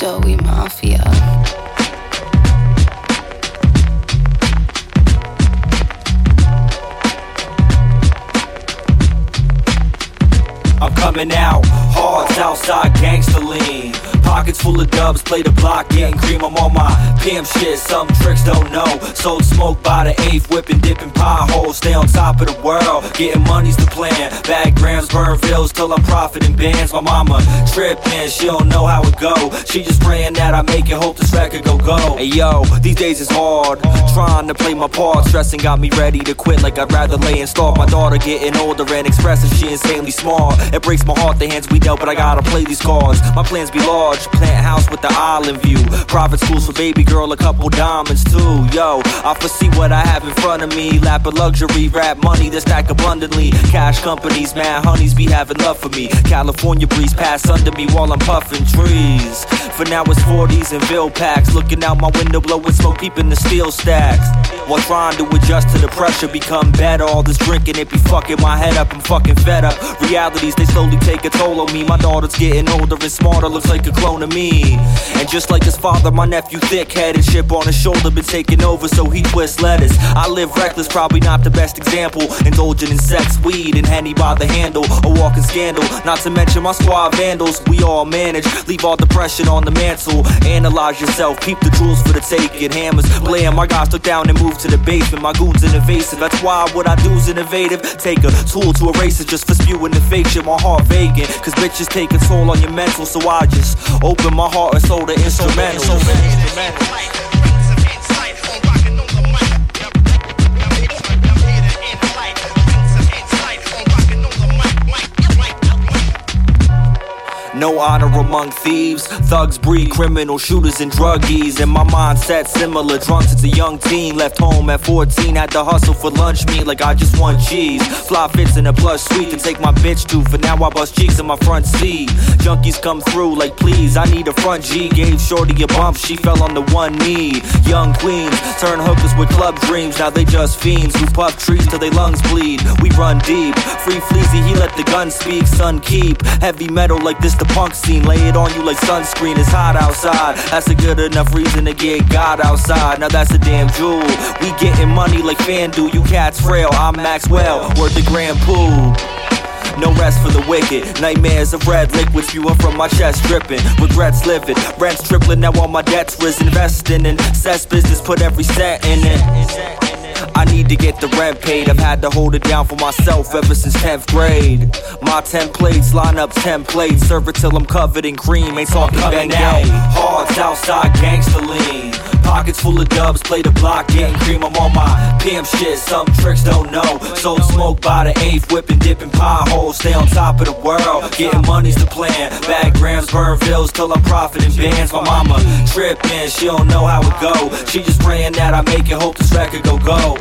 Joey Mafia. I'm coming out hard, Southside gangster lean. Pockets full of dubs, play the block, getting cream. I'm on my pimp shit, some tricks don't know. Sold smoke by the eighth, whipping, potholes. Stay on top of the world, getting money's the plan. Grams, burn bills till I'm profiting bands. My mama tripping, she don't know how it go. She just praying that I make it, hope this record go go. Hey yo, these days is hard. Trying to play my part, stressing got me ready to quit like I'd rather lay and starve. My daughter getting older and expressing she insanely smart. It breaks my heart the hands we dealt, but I gotta play these cards. My plans be large, plant house with the island view. Private schools for baby girl, a couple diamonds too. Yo, I foresee what I have in front of me. Lap of luxury, rap money that stack abundantly. Cash companies, mad honeys be having love for me. California breeze pass under me while I'm puffing trees. For now it's 40s and bill packs. Looking out my window, blowing smoke, peeping the SteelStacks. While trying to adjust to the pressure, become better. All this drinking, it be fucking my head up. I'm fucking fed up. Realities, they slowly take a toll on me. My daughter's getting older and smarter, looks like a clone of me. And just like his father, my nephew thick headed, chip on his shoulder, been taking over, so he twists lettuce. I live reckless, probably not the best example. Indulging in sex, weed, and henny by the handle. A walking scandal, not to mention my squad vandals. We all manage, leave all depression on the mantle. Analyze yourself, keep the jewels for the taking. Hammers, blam, my guys took down and moved to the basement. My goons invasive, that's why what I do's innovative. Take a tool to erase it just for spewing the fake shit. My heart vacant, cause bitches take a toll on your mental, so I just open my heart and soul to instrumentals. No honor among thieves. Thugs breed criminal shooters and druggies. And my mindset similar. Drunk since a young teen. Left home at 14. Had to hustle for lunch meat like I just want cheese. Fly fits in a plush suite to take my bitch to. For now I bust cheeks in my front seat. Junkies come through like please. I need a front G. Gave Shorty a bump. She fell on the one knee. Young queens turn hookers with club dreams. Now they just fiends who puff trees till they lungs bleed. We run deep. Free Fleazy, he let the gun speak. Sun keep. Heavy metal like this the punk scene. Lay it on you like sunscreen. It's hot outside. That's a good enough reason to get God outside. Now that's a damn jewel. We getting money like FanDuel. You cats frail. I'm Maxwell. Word the Grand Pool. No rest for the wicked. Nightmares of red liquid spewing from my chest, dripping. Regrets living. Rents tripling, now all my debts risen. Investing in cess business, put every cent in it. I need to get the rent paid. I've had to hold it down for myself ever since 10th grade. My templates line up 10 plates. Serve it till I'm covered in cream. Ain't talking bang out. Hard Southside gangster lean. Pockets full of dubs, play the block, getting cream. I'm on my pimp shit, some tricks don't know. Sold smoke by the eighth, whipping, dipping potholes. Stay on top of the world, getting money's the plan. Bag grams, burn bills till I'm profiting bands. My mama tripping, she don't know how it go. She just praying that I make it, hope this record go go.